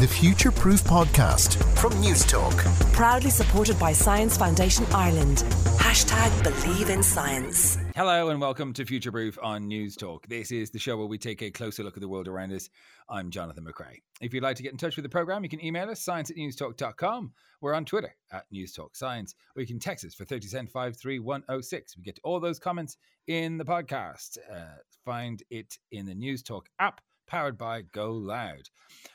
the Future Proof Podcast from News Talk. Proudly supported by Science Foundation Ireland. Hashtag Believe in Science. Hello and welcome to Future Proof on News Talk. This is the show where we take a closer look at the world around us. I'm Jonathan McCrea. If you'd like to get in touch with the program, you can email us science at newstalk.com. We're on Twitter at Newstalk Science, or you can text us for 30 cent 53106. We get to all those comments in the podcast. Uh, find it in the News Talk app powered by Go Loud.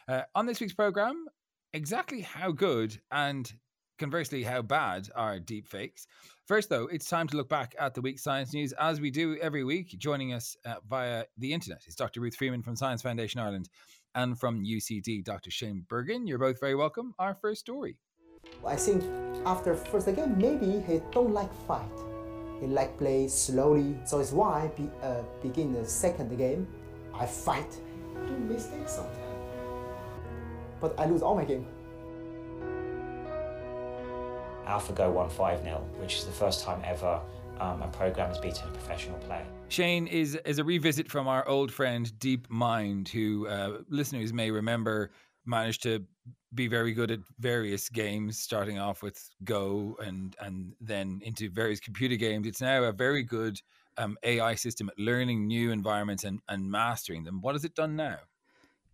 Uh, on this week's program, exactly how good and conversely how bad are deepfakes? First, though, it's time to look back at the week's science news as we do every week. Joining us uh, via the internet is Dr. Ruth Freeman from Science Foundation Ireland and from UCD, Dr. Shane Bergin. You're both very welcome. Our first story. I think after first game, maybe he don't like fight. He like play slowly. So it's why be, uh, begin the second game, I fight do mistakes sometimes. But I lose all my game. AlphaGo won 5 0, which is the first time ever um, a program has beaten a professional player. Shane is, is a revisit from our old friend DeepMind, who uh, listeners may remember managed to be very good at various games, starting off with Go and and then into various computer games. It's now a very good um, AI system at learning new environments and, and mastering them. What has it done now?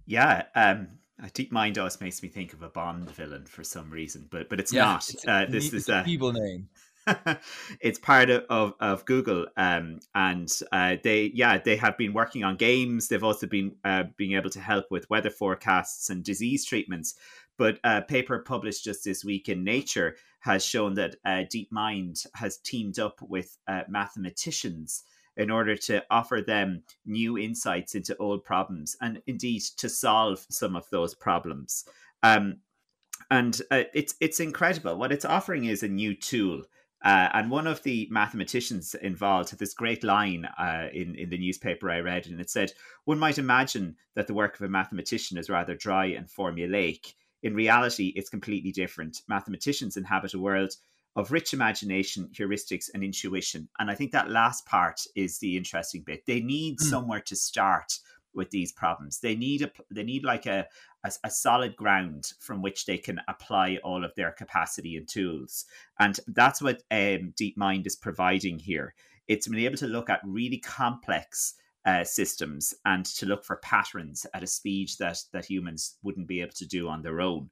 Yeah, um, DeepMind always makes me think of a Bond villain for some reason, but but it's yeah, not. It's uh, this it's is a evil name. it's part of, of, of Google, um, and uh, they yeah they have been working on games. They've also been uh, being able to help with weather forecasts and disease treatments. But a paper published just this week in Nature has shown that uh, DeepMind has teamed up with uh, mathematicians in order to offer them new insights into old problems and indeed to solve some of those problems. Um, and uh, it's it's incredible. What it's offering is a new tool. Uh, and one of the mathematicians involved had this great line uh, in, in the newspaper I read, and it said, One might imagine that the work of a mathematician is rather dry and formulaic. In reality, it's completely different. Mathematicians inhabit a world of rich imagination, heuristics, and intuition. And I think that last part is the interesting bit. They need mm. somewhere to start with these problems. They need a they need like a, a, a solid ground from which they can apply all of their capacity and tools. And that's what um, DeepMind is providing here. It's been able to look at really complex uh, systems and to look for patterns at a speed that that humans wouldn't be able to do on their own.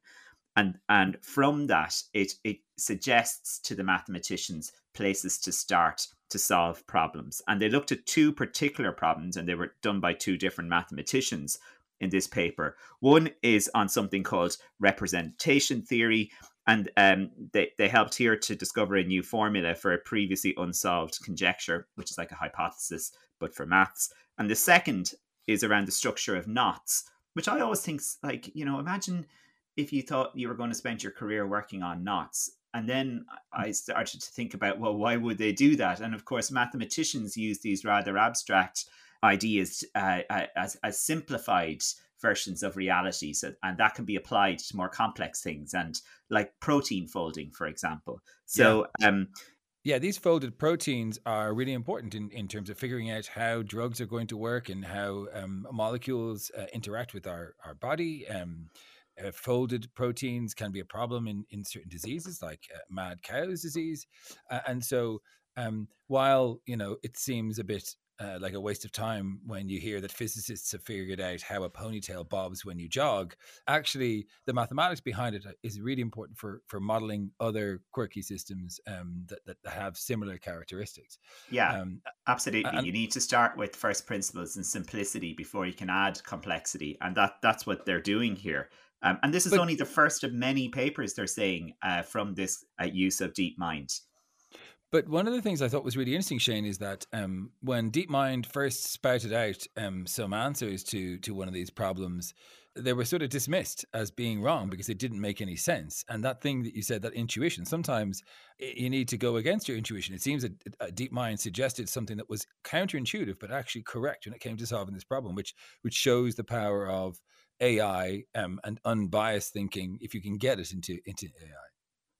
And and from that, it it suggests to the mathematicians places to start to solve problems. And they looked at two particular problems, and they were done by two different mathematicians in this paper. One is on something called representation theory, and um, they, they helped here to discover a new formula for a previously unsolved conjecture, which is like a hypothesis, but for maths. And the second is around the structure of knots, which I always think, like, you know, imagine if you thought you were going to spend your career working on knots. And then I started to think about, well, why would they do that? And of course, mathematicians use these rather abstract ideas uh, as, as simplified versions of reality. So, and that can be applied to more complex things and like protein folding, for example. So, yeah. um, yeah, these folded proteins are really important in, in terms of figuring out how drugs are going to work and how um, molecules uh, interact with our, our body. Um, uh, folded proteins can be a problem in, in certain diseases like uh, mad cow's disease. Uh, and so um, while, you know, it seems a bit uh, like a waste of time when you hear that physicists have figured out how a ponytail bobs when you jog. Actually, the mathematics behind it uh, really important for for modeling other quirky systems um, that, that have similar characteristics. Yeah, um, absolutely. And, you need to start with first principles and simplicity before you can add complexity, and that that's what they're doing here. Um, and this is but, only the first of many papers they're saying uh, from this uh, use of DeepMind. But one of the things I thought was really interesting, Shane, is that um, when DeepMind first spouted out um, some answers to to one of these problems, they were sort of dismissed as being wrong because it didn't make any sense. And that thing that you said, that intuition, sometimes you need to go against your intuition. It seems that DeepMind suggested something that was counterintuitive, but actually correct when it came to solving this problem, which which shows the power of AI um, and unbiased thinking if you can get it into into AI.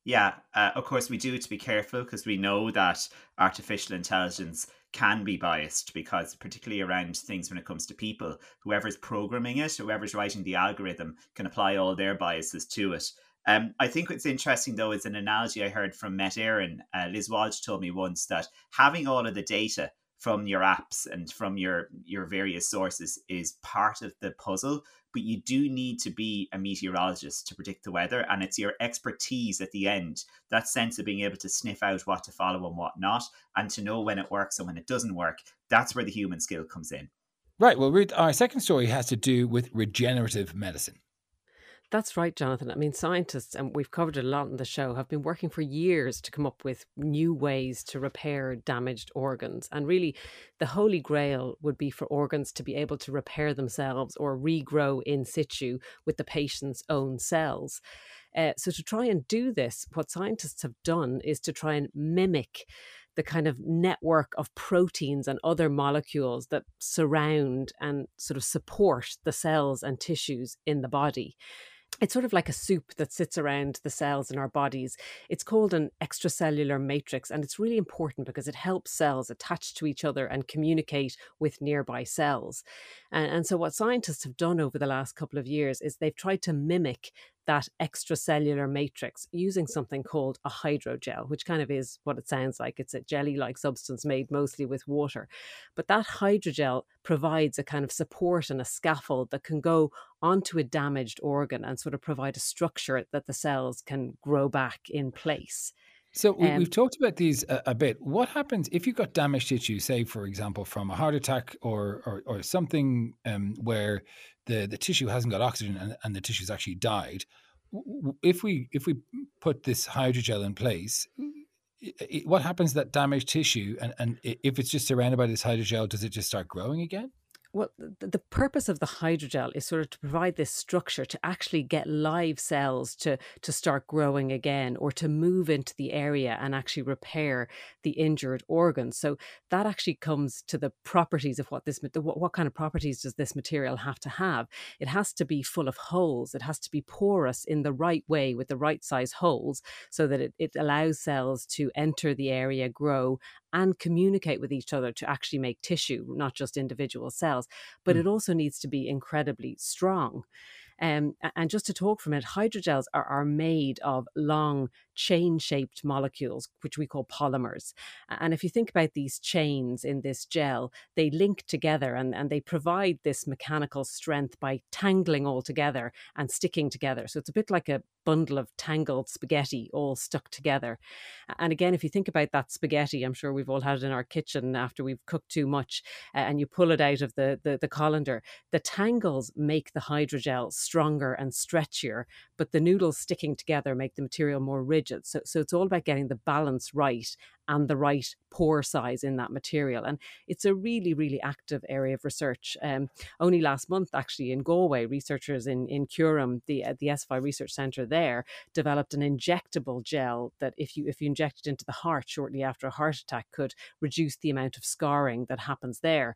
Yeah, uh, of course, we do it to be careful because we know that artificial intelligence can be biased because, particularly around things when it comes to people, whoever's programming it, whoever's writing the algorithm, can apply all their biases to it. Um, I think what's interesting though is an analogy I heard from Met Éireann. Uh, Liz Walsh told me once that having all of the data from your apps and from your your various sources is part of the puzzle but you do need to be a meteorologist to predict the weather and it's your expertise at the end that sense of being able to sniff out what to follow and what not and to know when it works and when it doesn't work that's where the human skill comes in. Right well our second story has to do with regenerative medicine that's right, Jonathan. I mean, scientists, and we've covered a lot in the show, have been working for years to come up with new ways to repair damaged organs. And really, the holy grail would be for organs to be able to repair themselves or regrow in situ with the patient's own cells. Uh, so, to try and do this, what scientists have done is to try and mimic the kind of network of proteins and other molecules that surround and sort of support the cells and tissues in the body it's sort of like a soup that sits around the cells in our bodies. It's called an extracellular matrix, and it's really important because it helps cells attach to each other and communicate with nearby cells. And, and so, what scientists have done over the last couple of years is they've tried to mimic that extracellular matrix using something called a hydrogel, which kind of is what it sounds like. It's a jelly like substance made mostly with water. But that hydrogel provides a kind of support and a scaffold that can go onto a damaged organ and sort of provide a structure that the cells can grow back in place. So um, talked about these a, a, bit. What happens if you've got damaged tissue, say, for example, from a heart attack or or, or something um, where the, the tissue hasn't got oxygen and, and the tissue's actually died? If we if we put this hydrogel in place, what happens to that damaged tissue? And, and if it's just surrounded by this hydrogel, does it just start growing again? Well, the, purpose of the hydrogel is sort of to provide this structure to actually get live cells to to start growing again or to move into the area and actually repair the injured organs. So that actually comes to the properties of what this what, what kind of properties does this material have to have? It has to be full of holes. It has to be porous in the right way with the right size holes so that it, it allows cells to enter the area, grow, and communicate with each other to actually make tissue, not just individual cells. But mm. it also needs to be incredibly strong. Um, and just to talk from it, hydrogels are, are made of long chain shaped molecules, which we call polymers. And if you think about these chains in this gel, they link together and, and they provide this mechanical strength by tangling all together and sticking together. So it's a bit like a bundle of tangled spaghetti all stuck together. And again, if you think about that spaghetti, I'm sure we've all had it in our kitchen after we've cooked too much uh, and you pull it out of the, the, the colander, the tangles make the hydrogel stronger and stretchier, but the noodles sticking together make the material more rigid. So, so it's all about getting the balance right and the right pore size in that material. And it's a really, really active area of research. Um, only last month, actually, in Galway, researchers in, in CÚRAM, the, uh, the SFI Research Centre there, developed an injectable gel that if you, if you inject it into the heart shortly after a heart attack could reduce the amount of scarring that happens there.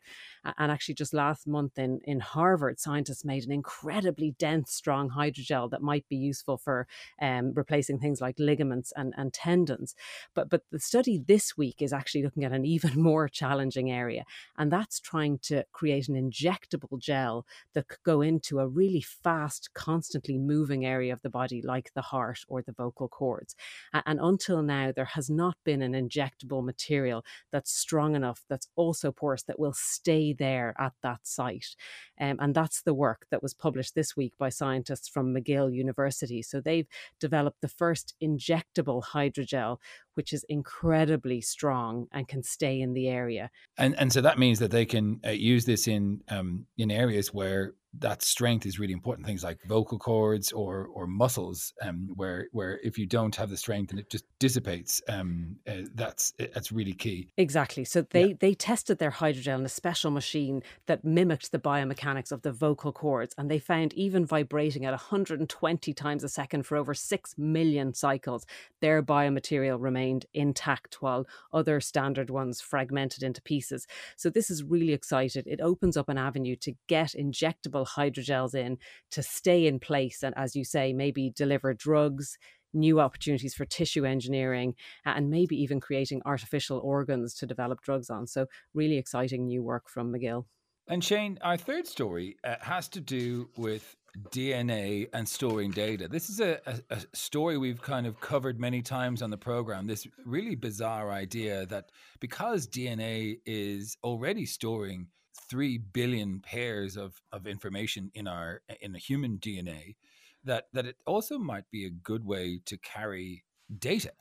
And actually, just last month in, in Harvard, scientists made an incredibly dense, strong hydrogel that might be useful for um, replacing things like ligaments and, and tendons. But, but the study this week is actually looking at an even more challenging area, and that's trying to create an injectable gel that could go into a really fast, constantly moving area of the body, like the heart or the vocal cords. And until now, there has not been an injectable material that's strong enough, that's also porous, that will stay there at that site. Um, and that's the work that was published this week by scientists from McGill University. So they've developed the first injectable hydrogel, which is incredibly strong and can stay in the area. And and so that means that they can uh, use this in um, in areas where that strength is really important. Things like vocal cords or or muscles, um, where where if you don't have the strength and it just dissipates, um, uh, that's uh, that's really key. Exactly. So they yeah. they tested their hydrogel in a special machine that mimicked the biomechanics of the vocal cords, and they found even vibrating at 120 times a second for over six million cycles, their biomaterial remained intact, while other standard ones fragmented into pieces. So this is really excited. It opens up an avenue to get injectable hydrogels in to stay in place and, as you say, maybe deliver drugs, new opportunities for tissue engineering and maybe even creating artificial organs to develop drugs on. So, really exciting new work from McGill. And Shane, our third story uh, has to do with DNA and storing data. This is a, a, a, story we've kind of covered many times on the program. This really bizarre idea that because DNA is already storing three billion pairs of, of information in our in a human DNA, that that it also might be a good way to carry data.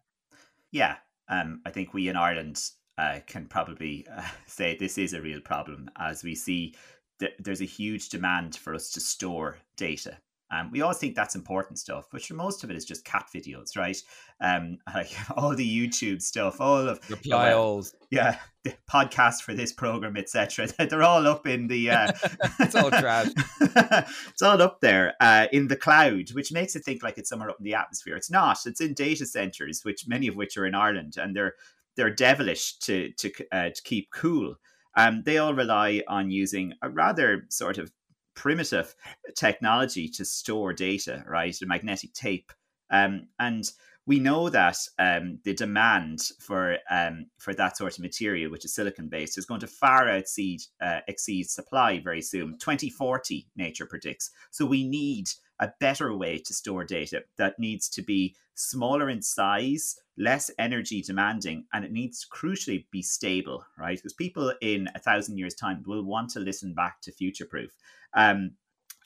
Yeah, um, I think we in Ireland uh, can probably uh, say this is a real problem as we see that there's a huge demand for us to store data. Um, we always think that's important stuff, but for most of it is just cat videos, right? Um, like all the YouTube stuff, all of reply alls, yeah, the podcast for this program, etc. They're all up in the. Uh, it's all trash. it's all up there uh, in the cloud, which makes it think like it's somewhere up in the atmosphere. It's not. It's in data centers, which many of which are in Ireland, and they're they're devilish to to uh, to keep cool. Um, they all rely on using a rather sort of primitive technology to store data, right? A magnetic tape, um, and we know that um, the demand for um, for that sort of material, which is silicon based, is going to far exceed uh, exceed supply very soon. 2040, Nature predicts. So we need a better way to store data that needs to be smaller in size, less energy demanding, and it needs to crucially be stable, right? Because people in a thousand years' time will want to listen back to future proof. Um,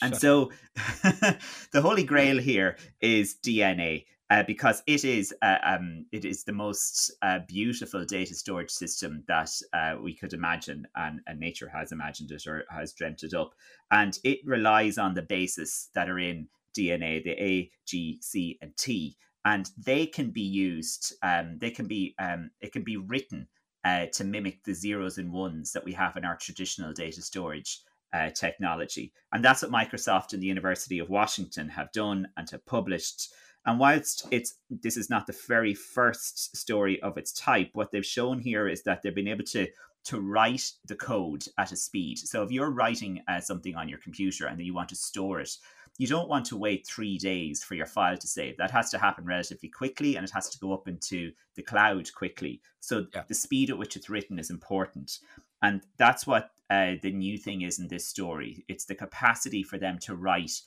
and so the holy grail here is DNA. Uh, because it is uh, um, it is the most uh, beautiful data storage system that uh, we could imagine, and, and, nature has imagined it or has dreamt it up, and it relies on the bases that are in DNA, the A, G, C, and T, and they can be used. Um, they can be um, it can be written uh, to mimic the zeros and ones that we have in our traditional data storage. Uh, technology. And that's what Microsoft and the University of Washington have done and have published. And whilst it's this is not the very first story of its type, what they've shown here is that they've been able to to write the code at a speed. So if you're writing uh, something on your computer and then you want to store it, you don't want to wait three days for your file to save. That has to happen relatively quickly and it has to go up into the cloud quickly. So yeah. the speed at which it's written is important. And that's what uh, the new thing is in this story. It's the capacity for them to write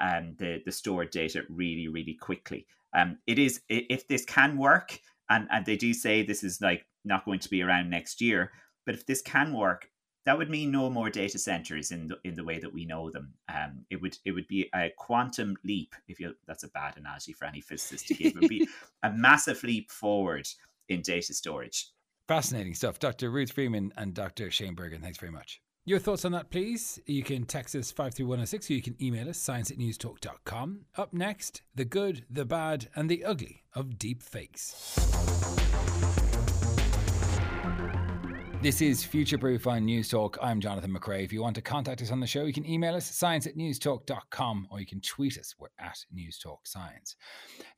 um, the, the stored data really, really quickly. Um, it is, if this can work, and, and they do say this is like not going to be around next year, but if this can work, that would mean no more data centers in the in the way that we know them. Um, it would it would be a quantum leap. If you that's a bad analogy for any physicist to give. It would be a massive leap forward in data storage. Fascinating stuff, Dr. Ruth Freeman and Dr. Shane Bergin. Thanks very much. Your thoughts on that, please? You can text us 53106 or you can email us science at newstalk.com. Up next, the good, the bad, and the ugly of deep fakes. This is Future Proof on News Talk. I'm Jonathan McCrea. If you want to contact us on the show, you can email us science at newstalk.com or you can tweet us. We're at Newstalk Science.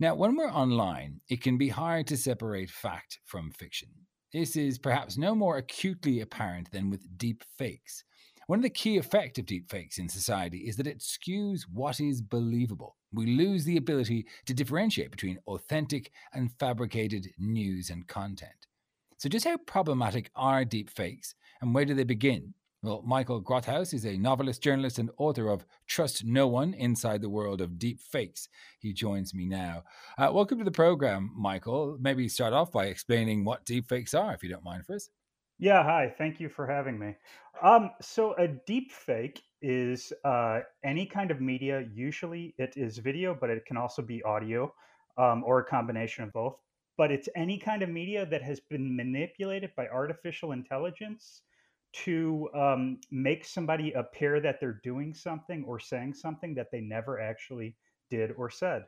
Now, when we're online, it can be hard to separate fact from fiction. This is perhaps no more acutely apparent than with deep fakes. One of the key effects of deep fakes in society is that it skews what is believable. We lose the ability to differentiate between authentic and fabricated news and content. So, just how problematic are deepfakes and where do they begin? Well, Michael Grothaus is a novelist, journalist, and author of Trust No One Inside the World of Deep Fakes. He joins me now. Uh, welcome to the program, Michael. Maybe start off by explaining what deep fakes are, if you don't mind for us. Yeah, hi. Thank you for having me. Um, so, a deep fake is uh, any kind of media. Usually, it is video, but it can also be audio um, or a combination of both but it's any kind of media that has been manipulated by artificial intelligence to um, make somebody appear that they're doing something or saying something that they never actually did or said.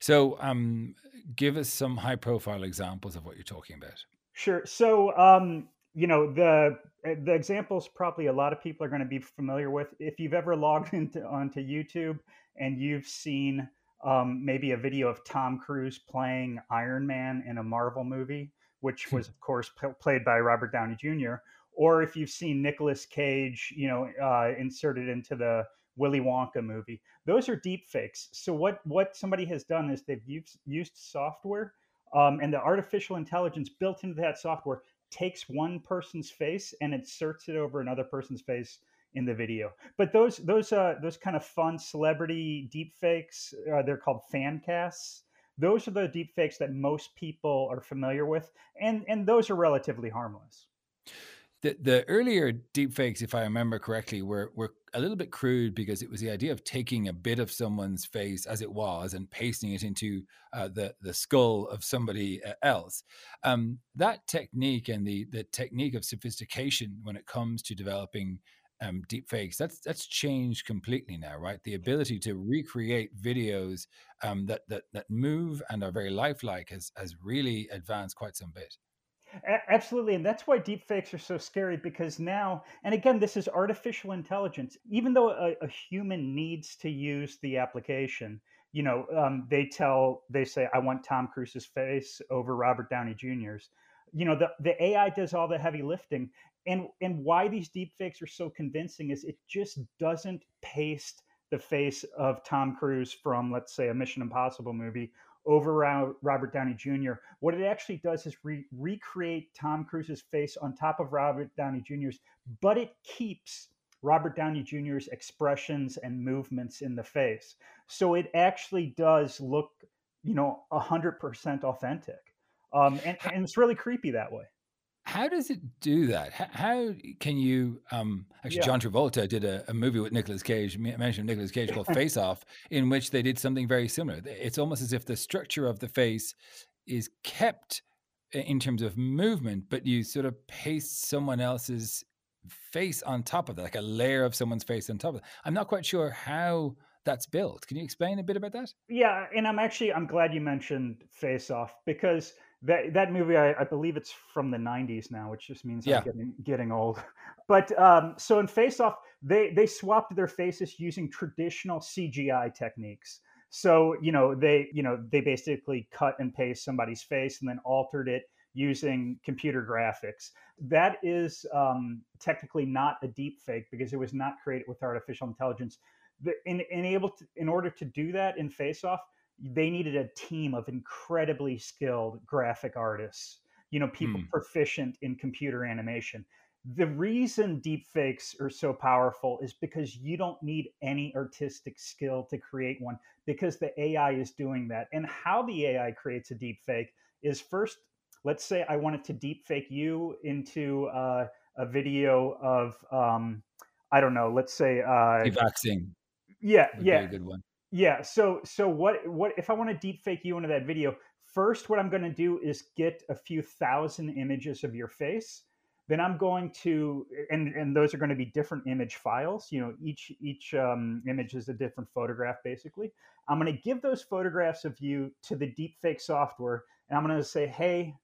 So, um, give us some high profile examples of what you're talking about. Sure. So, um, you know, the eh, the examples probably a lot of people are going to be familiar with. If you've ever logged into onto YouTube and you've seen um, maybe a video of Tom Cruise playing Iron Man in a Marvel movie, which hmm. was, of course, p- played by Robert Downey Jr., or if you've seen Nicolas Cage, you know, uh, inserted into the Willy Wonka movie. those are deep fakes. So what what somebody has done is they've used used software um, and the artificial intelligence built into that software takes one person's face and inserts it over another person's face in the video. But those those uh, those kind of fun celebrity deep fakes, uh, they're called fan casts. Those are the deep fakes that most people are familiar with, and and those are relatively harmless. The the earlier deepfakes, if I remember correctly, were were a little bit crude because it was the idea of taking a bit of someone's face as it was and pasting it into uh, the the skull of somebody uh, else. Um, that technique and the the technique of sophistication when it comes to developing um, deepfakes that's that's changed completely now, right? The ability to recreate videos um, that that that move and are very lifelike has has really advanced quite some bit. Absolutely. And that's why deepfakes are so scary because now, and again, this is artificial intelligence. Even though a, a human needs to use the application, you know, um, they tell, they say, I want Tom Cruise's face over Robert Downey Jr.'s. You know, the, the AI does all the heavy lifting. And, and why these deepfakes are so convincing is it just doesn't paste the face of Tom Cruise from, let's say, a Mission Impossible movie over Robert Downey Jr. What it actually does is re- recreate Tom Cruise's face on top of Robert Downey Jr.'s, but it keeps Robert Downey Jr.'s expressions and movements in the face. So it actually does look, you know, 100% authentic. Um, and, and it's really creepy that way how does it do that? How, how can you? Um, actually, yeah. John Travolta did a, a, movie with Nicolas Cage, mentioned Nicolas Cage called Face Off, in which they did something very similar. It's almost as if the structure of the face is kept in terms of movement, but you sort of paste someone else's face on top of that, like a layer of someone's face on top of it. I'm not quite sure how that's built. Can you explain a bit about that? Yeah, and I'm actually I'm glad you mentioned Face Off because that that movie I, I, believe it's from the 90s now which just means yeah. i'm getting getting old. But um, so in face off they they swapped their faces using traditional cgi techniques. So you know they you know they basically cut and paste somebody's face and then altered it using computer graphics. That is um, technically not a deep fake because it was not created with artificial intelligence. The, in, in able to, in order to do that in face off they needed a team of incredibly skilled graphic artists, you know, people mm. proficient in computer animation. The reason deepfakes are so powerful is because you don't need any artistic skill to create one because the AI is doing that. And how the AI creates a deepfake is first, let's say I wanted to deepfake you into uh, a video of, um, I don't know, let's say uh, vaccine. Yeah, yeah, good one. Yeah. So so what what if I want to deep fake you into that video? First, what I'm going to do is get a few thousand images of your face. Then I'm going to and and those are going to be different image files. You know, each each um, image is a different photograph. Basically, I'm going to give those photographs of you to the deepfake software, and I'm going to say, hey.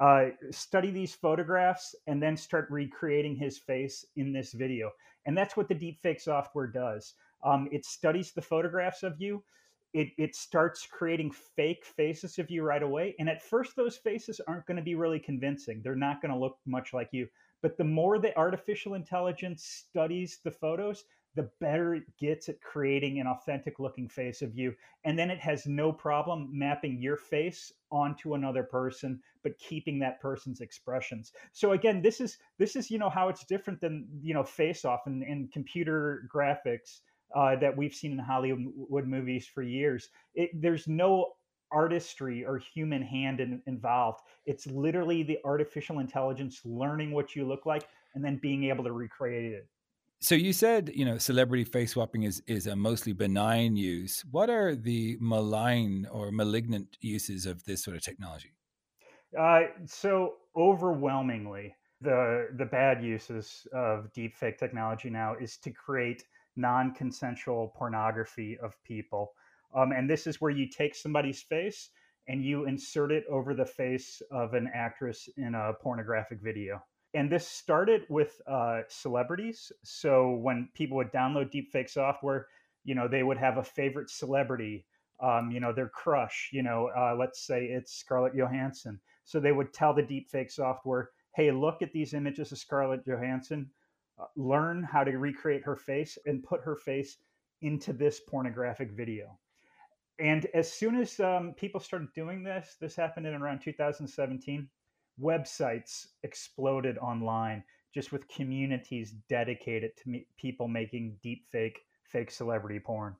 Uh, study these photographs and then start recreating his face in this video. And that's what the deepfake software does. Um, it studies the photographs of you. It, it starts creating fake faces of you right away. And at first, those faces aren't going to be really convincing. They're not going to look much like you. But the more the artificial intelligence studies the photos, the better it gets at creating an authentic looking face of you. And then it has no problem mapping your face onto another person, but keeping that person's expressions. So again, this is this is, you know, how it's different than, you know, face off and, and computer graphics uh, that we've seen in Hollywood movies for years. It, there's no artistry or human hand in, involved. It's literally the artificial intelligence learning what you look like and then being able to recreate it. So you said, you know, celebrity face swapping is is a mostly benign use. What are the malign or malignant uses of this sort of technology? Uh, so overwhelmingly, the the bad uses of deepfake technology now is to create non consensual pornography of people. Um, and this is where you take somebody's face and you insert it over the face of an actress in a pornographic video. And this started with uh, celebrities. So when people would download deepfake software, you know, they would have a favorite celebrity, um, you know, their crush, you know, uh, let's say it's Scarlett Johansson. So they would tell the deepfake software, hey, look at these images of Scarlett Johansson uh, learn how to recreate her face and put her face into this pornographic video. And as soon as um, people started doing this, this happened in around 2017, websites exploded online just with communities dedicated to me- people making deep fake, fake celebrity porn.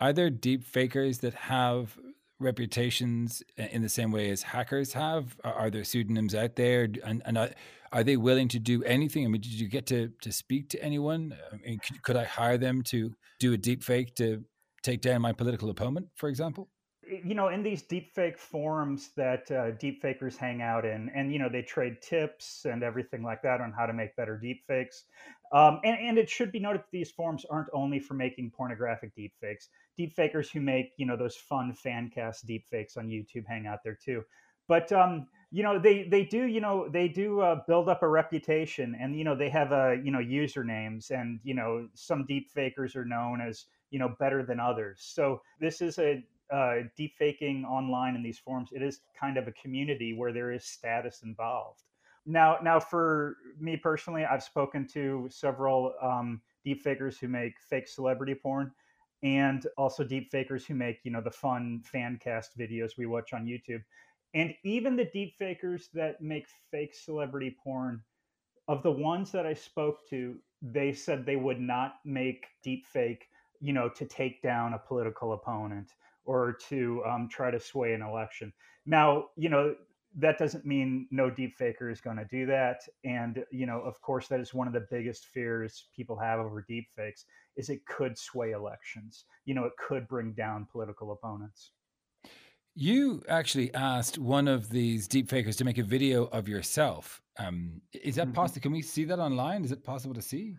Are there deep fakers that have reputations in the same way as hackers have? Are there pseudonyms out there, and, and are, are, they willing to do anything? I mean, did you get to to speak to anyone? I mean, could, could I hire them to do a deep fake to take down my political opponent, for example? you know, in these deepfake forums that uh, deepfakers hang out in, and you know, they trade tips and everything like that on how to make better deepfakes. Um, and, and it should be noted that these forms aren't only for making pornographic deepfakes. Deepfakers who make you know those fun fan cast deepfakes on YouTube hang out there too. But um, you know, they they do you know they do uh, build up a reputation, and you know they have uh, you know usernames, and you know some deepfakers are known as you know better than others. So this is a uh, deep faking online in these forms. it is kind of a community where there is status involved. Now, now for me personally, I've spoken to several um, deep fakers who make fake celebrity porn, and also deep fakers who make you know the fun fan cast videos we watch on YouTube, and even the deep fakers that make fake celebrity porn. Of the ones that I spoke to, they said they would not make deep fake, you know, to take down a political opponent or to um, try to sway an election. Now, you know, that doesn't mean no deep faker is going to do that. And, you know, of course, that is one of the biggest fears people have over deep fakes is it could sway elections. You know, it could bring down political opponents. You actually asked one of these deep fakers to make a video of yourself. Um, is that mm-hmm. possible? Can we see that online? Is it possible to see?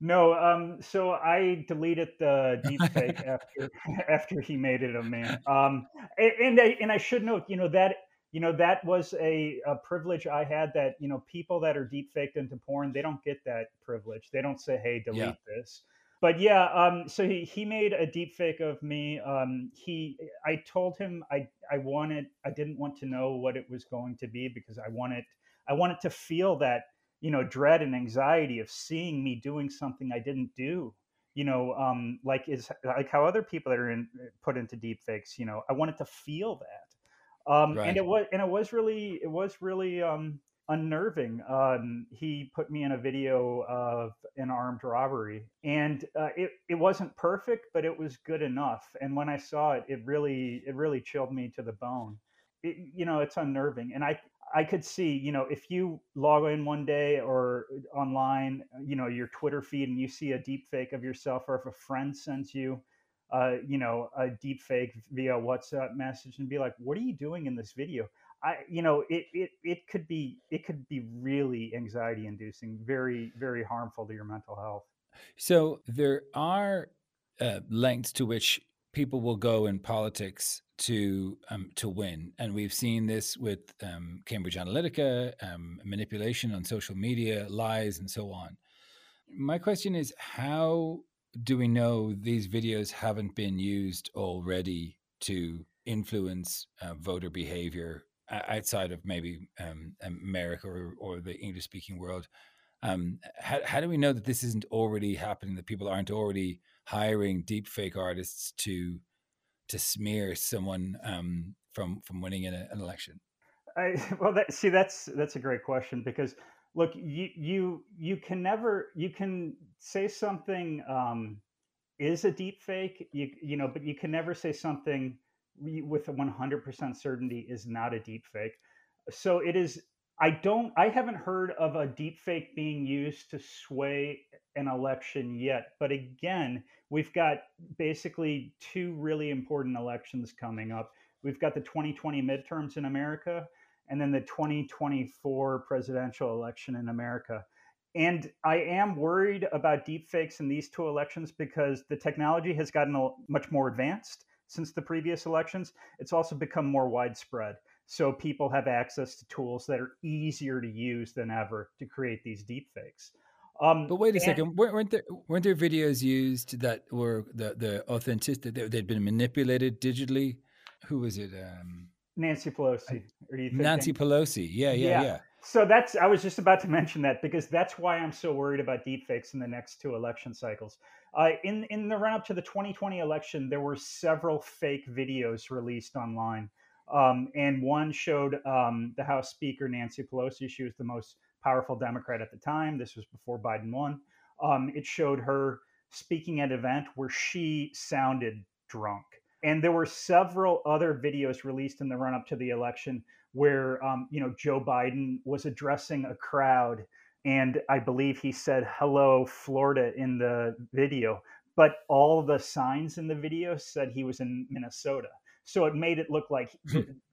No, um, so I deleted the deepfake after after he made it of me. Um, and and I, and I should note, you know that you know that was a, a privilege I had. That you know people that are deepfaked into porn, they don't get that privilege. They don't say, "Hey, delete yeah. this." But yeah, um, so he, he made a deepfake of me. Um, he, I told him I I wanted I didn't want to know what it was going to be because I wanted I wanted to feel that you know dread and anxiety of seeing me doing something I didn't do. You know, um, like is like how other people that are in, put into deep fakes. You know, I wanted to feel that, um, right. and it was and it was really it was really um, unnerving. Um, he put me in a video of an armed robbery, and uh, it it wasn't perfect, but it was good enough. And when I saw it, it really it really chilled me to the bone. It, you know, it's unnerving, and I I could see, you know, if you log in one day or online, you know, your Twitter feed and you see a deep fake of yourself, or if a friend sends you, uh, you know, a deep fake via WhatsApp message and be like, what are you doing in this video? I, you know, it, it, it could be, it could be really anxiety inducing, very, very harmful to your mental health. So there are uh, lengths to which people will go in politics to um, to win, and we've seen this with um, Cambridge Analytica, um, manipulation on social media, lies, and so on. My question is, how do we know these videos haven't been used already to influence uh, voter behavior outside of maybe um, America or, or the English speaking world? Um, how, how do we know that this isn't already happening? That people aren't already hiring deepfake artists to to smear someone um, from from winning a, an election? I, well, that, see, that's that's a great question because look, you you you can never you can say something um, is a deep fake, you you know, but you can never say something with a 100% certainty is not a deep fake. So it is I don't I haven't heard of a deep fake being used to sway an election yet. But again, we've got basically two really important elections coming up. We've got the 2020 midterms in America and then the 2024 presidential election in America. And I am worried about deepfakes in these two elections because the technology has gotten much more advanced since the previous elections. It's also become more widespread. So people have access to tools that are easier to use than ever to create these deepfakes. Um, but wait a and, second, weren't there weren't there videos used that were the the authentic that they'd been manipulated digitally? Who was it? Um, Nancy Pelosi. Nancy Pelosi. Yeah, yeah, yeah, yeah. So that's I was just about to mention that because that's why I'm so worried about deepfakes in the next two election cycles. Uh, in in the run up to the 2020 election, there were several fake videos released online, um, and one showed um, the House Speaker Nancy Pelosi. She was the most powerful Democrat at the time. This was before Biden won. Um, it showed her speaking at an event where she sounded drunk. And there were several other videos released in the run up to the election where, um, you know, Joe Biden was addressing a crowd. And I believe he said, hello, Florida in the video. But all the signs in the video said he was in Minnesota. So it made it look like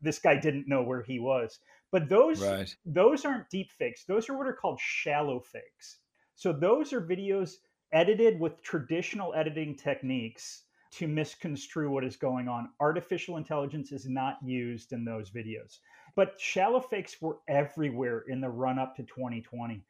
this guy didn't know where he was. But those Right. those aren't deep fakes. Those are what are called shallow fakes. So those are videos edited with traditional editing techniques to misconstrue what is going on. Artificial intelligence is not used in those videos. But shallow fakes were everywhere in the run up to 2020.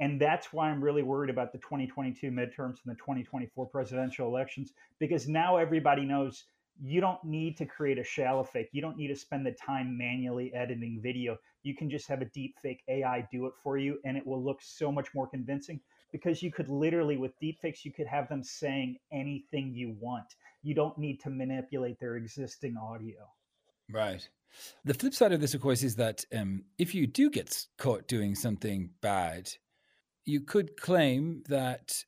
And that's why I'm really worried about the 2022 midterms and the 2024 presidential elections, because now everybody knows you don't need to create a shallow fake. You don't need to spend the time manually editing video. You can just have a deep fake AI do it for you, and it will look so much more convincing because you could literally, with deepfakes, you could have them saying anything you want. You don't need to manipulate their existing audio. Right. The flip side of this, of course, is that um, if you do get caught doing something bad, you could claim that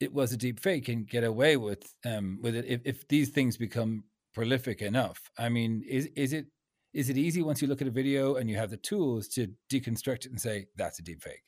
it was a deep fake and get away with um, with it if, if these things become prolific enough. I mean, is is it is it easy once you look at a video and you have the tools to deconstruct it and say that's a deep fake?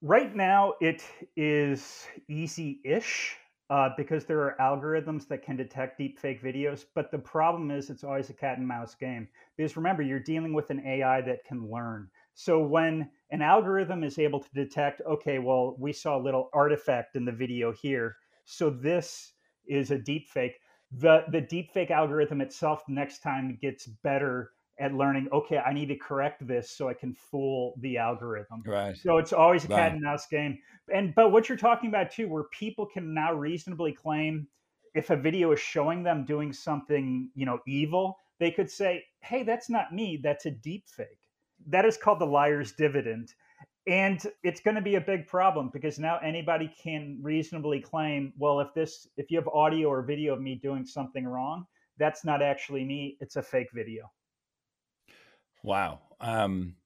Right now, it is easy ish uh, because there are algorithms that can detect deepfake videos. But the problem is, it's always a cat and mouse game. Because remember, you're dealing with an AI that can learn. So when an algorithm is able to detect, okay, well, we saw a little artifact in the video here. So this is a deepfake. The, the deepfake algorithm itself next time gets better at learning, okay, I need to correct this so I can fool the algorithm. Right. So it's always a cat and mouse game. And but what you're talking about too, where people can now reasonably claim if a video is showing them doing something, you know, evil, they could say, "Hey, that's not me. That's a deep fake." That is called the liar's dividend. And it's going to be a big problem because now anybody can reasonably claim, well, if this if you have audio or video of me doing something wrong, that's not actually me, it's a fake video. Wow. Um,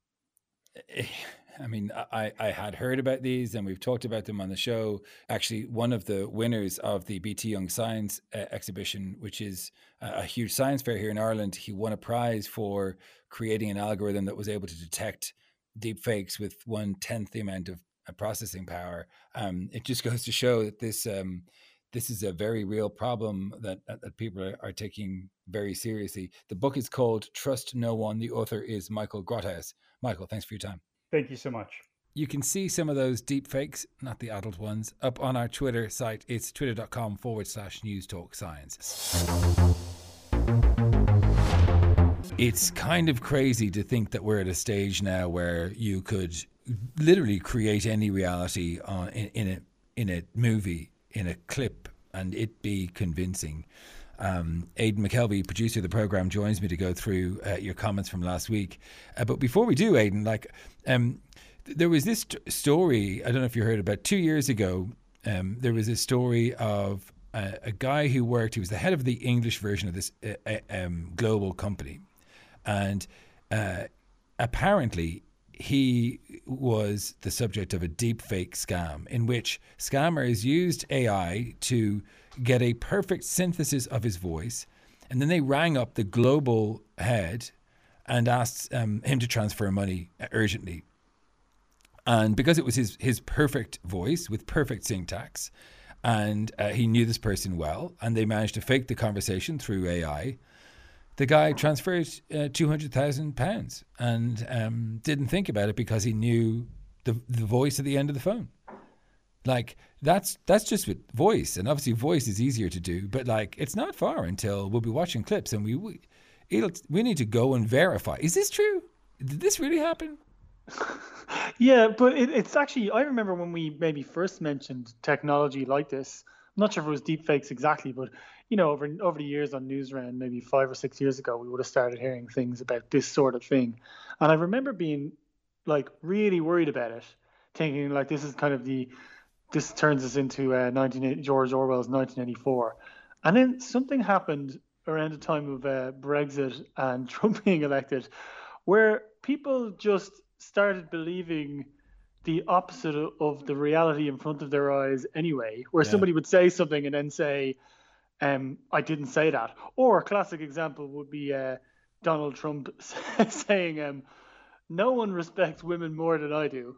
I mean, I, I had heard about these and we've talked about them on the show. Actually, one of the winners of the BT Young Science uh, exhibition, which is a, a huge science fair here in Ireland, he won a prize for creating an algorithm that was able to detect deep fakes with one tenth the amount of uh, processing power. Um, it just goes to show that this um, this is a very real problem that that, people are, are taking very seriously. The book is called Trust No One. The author is Michael Grothaus. Michael, thanks for your time. Thank you so much. You can see some of those deep fakes, not the adult ones, up on our Twitter site. It's twitter.com forward slash news talk science. It's kind of crazy to think that we're at a stage now where you could literally create any reality on, in, in a in a movie, in a clip, and it be convincing. Um, Aidan McKelvey, producer of the program, joins me to go through uh, your comments from last week. Uh, but before we do, Aidan, like um, th- there was this st- story. I don't know if you heard about two years ago. Um, there was a story of a, a guy who worked. He was the head of the English version of this uh, uh, um, global company, and uh, apparently he was the subject of a deep fake scam in which scammers used AI to get a perfect synthesis of his voice. And then they rang up the global head and asked um, him to transfer money urgently. And because it was his, his perfect voice with perfect syntax, and uh, he knew this person well, and they managed to fake the conversation through AI, the guy transferred uh, two hundred thousand pounds and um, didn't think about it because he knew the the voice at the end of the phone. Like that's that's just with voice, and obviously voice is easier to do. But like it's not far until we'll be watching clips, and we we it'll, we need to go and verify. Is this true? Did this really happen? Yeah, but it, it's actually, I remember when we maybe first mentioned technology like this. I'm not sure if it was deepfakes exactly, but you know, over over the years on Newsround, maybe five or six years ago, we would have started hearing things about this sort of thing. And I remember being like really worried about it, thinking like this is kind of the this turns us into uh, 19, George Orwell's 1984. And then something happened around the time of uh, Brexit and Trump being elected, where people just started believing the opposite of the reality in front of their eyes anyway, where yeah. somebody would say something and then say, um, I didn't say that. Or a classic example would be uh, Donald Trump saying, um, no one respects women more than I do.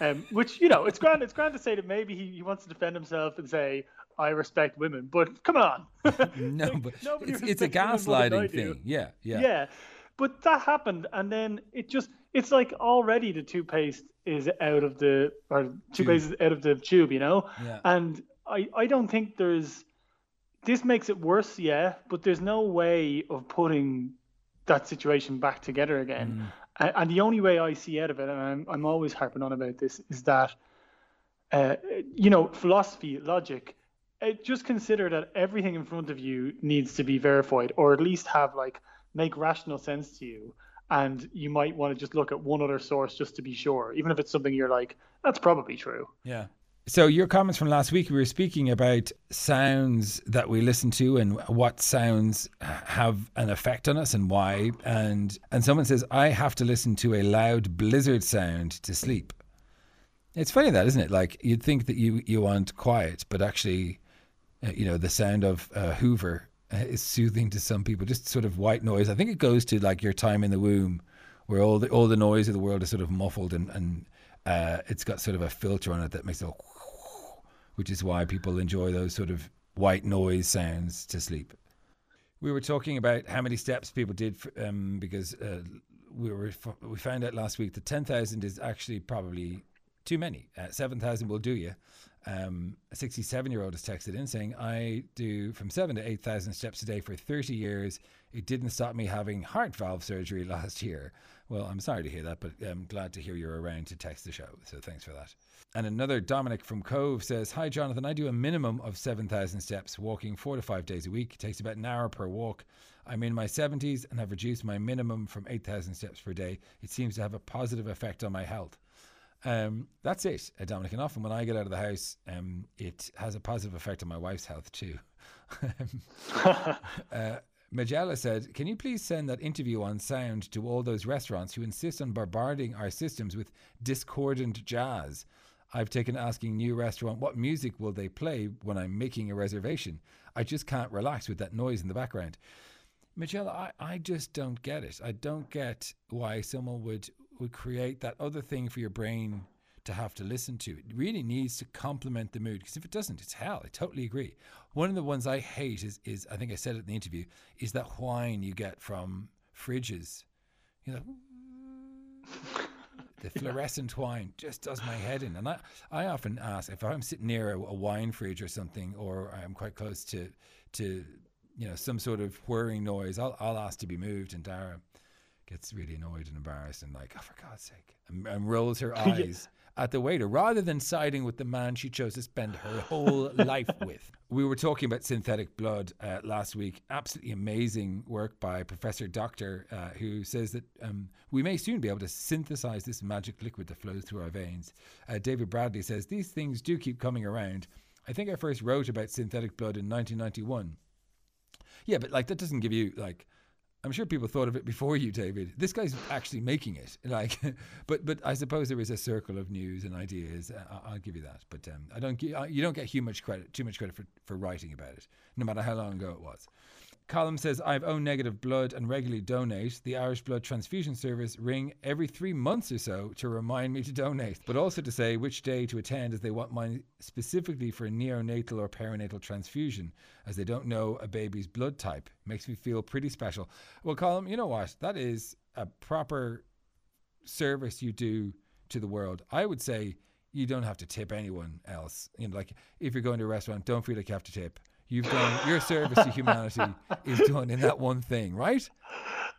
Um, which you know, it's grand. It's grand to say that maybe he, he wants to defend himself and say I respect women, but come on. no, but it's, it's a gaslighting thing. Yeah, yeah, yeah. But that happened, and then it just it's like already the toothpaste is out of the or toothpaste is out of the tube, you know. Yeah. And I I don't think there's this makes it worse, yeah, but there's no way of putting that situation back together again. Mm. And, the only way I see out of it, and I'm, I'm always harping on about this, is that, uh, you know, philosophy, logic, uh, just consider that everything in front of you needs to be verified, or at least have like make rational sense to you. And you might want to just look at one other source just to be sure, even if it's something you're like, that's probably true. Yeah. So your comments from last week, we were speaking about sounds that we listen to and what sounds have an effect on us and why. And and someone says, I have to listen to a loud blizzard sound to sleep. It's funny that, isn't it? Like you'd think that you you want quiet, but actually, uh, you know, the sound of uh, Hoover is soothing to some people. Just sort of white noise. I think it goes to like your time in the womb, where all the all the noise of the world is sort of muffled and and uh, it's got sort of a filter on it that makes it which is why people enjoy those sort of white noise sounds to sleep. We were talking about how many steps people did for, um, because uh, we were we found out last week that ten thousand is actually probably too many. Uh, Seven thousand will do you. Um, a 67 year old has texted in saying, I do from seven to 8,000 steps a day for 30 years. It didn't stop me having heart valve surgery last year. Well, I'm sorry to hear that, but I'm glad to hear you're around to text the show. So thanks for that. And another Dominic from Cobh says, Hi, Jonathan. I do a minimum of 7,000 steps, walking four to five days a week. It takes about an hour per walk. I'm in my 70s and have reduced my minimum from 8,000 steps per day. It seems to have a positive effect on my health. Um, that's it, uh, Dominic. And often when I get out of the house, um, it has a positive effect on my wife's health too. uh, Magella said, Can you please send that interview on sound to all those restaurants who insist on bombarding our systems with discordant jazz? I've taken asking new restaurant, what music will they play when I'm making a reservation? I just can't relax with that noise in the background. Magella, I, I just don't get it. I don't get why someone would, would create that other thing for your brain to have to listen to. It really needs to complement the mood because if it doesn't, it's hell. I totally agree. One of the ones I hate is, is I think I said it in the interview, is that whine you get from fridges. You know, the fluorescent whine just does my head in. And I, I often ask if I'm sitting near a, a wine fridge or something, or I'm quite close to, to you know, some sort of whirring noise, I'll, I'll ask to be moved. And Dara gets really annoyed and embarrassed and like, oh, for God's sake, and, and rolls her eyes at the waiter rather than siding with the man she chose to spend her whole life with. We were talking about synthetic blood uh, last week. Absolutely amazing work by Professor Doctor, uh, who says that um, we may soon be able to synthesize this magic liquid that flows through our veins. Uh, David Bradley says these things do keep coming around. I think I first wrote about synthetic blood in 1991. Yeah, but like that doesn't give you like I'm sure people thought of it before you, David. This guy's actually making it. Like, but but I suppose there is a circle of news and ideas. Uh, I'll give you that. But um, I don't. You don't get too much credit. Too much credit for for writing about it, no matter how long ago it was. Colm says, I have O negative blood and regularly donate. The Irish Blood Transfusion Service ring every three months or so to remind me to donate, but also to say which day to attend as they want mine specifically for a neonatal or perinatal transfusion, as they don't know a baby's blood type. Makes me feel pretty special. Well, Colm, you know what? That is a proper service you do to the world. I would say you don't have to tip anyone else. You know, like if you're going to a restaurant, don't feel like you have to tip. You've done your service to humanity is done in that one thing, right?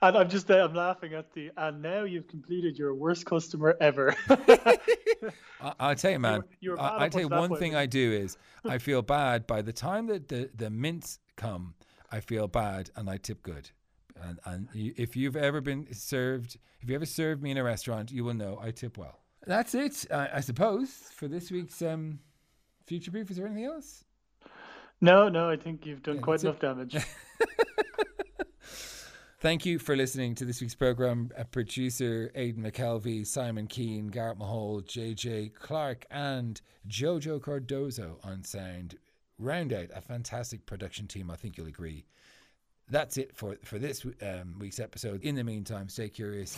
And I'm just I'm laughing at the and now you've completed your worst customer ever. I, will tell you, man. You were, you were I, tell you one thing I do is I feel bad by the time that the the mints come. I feel bad and I tip good. And and if you've ever been served, if you ever served me in a restaurant, you will know I tip well. That's it, I, I suppose, for this week's um, Future Proof, is there anything else? No, no, I think you've done Yeah, quite enough damage. Thank you for listening to this week's program. A producer Aidan McKelvey, Simon Keane, Garrett Mahal, JJ Clark, and Jojo Cardozo on sound. Round out a fantastic production team. I think you'll agree. That's it for for this um, week's episode. In the meantime, stay curious.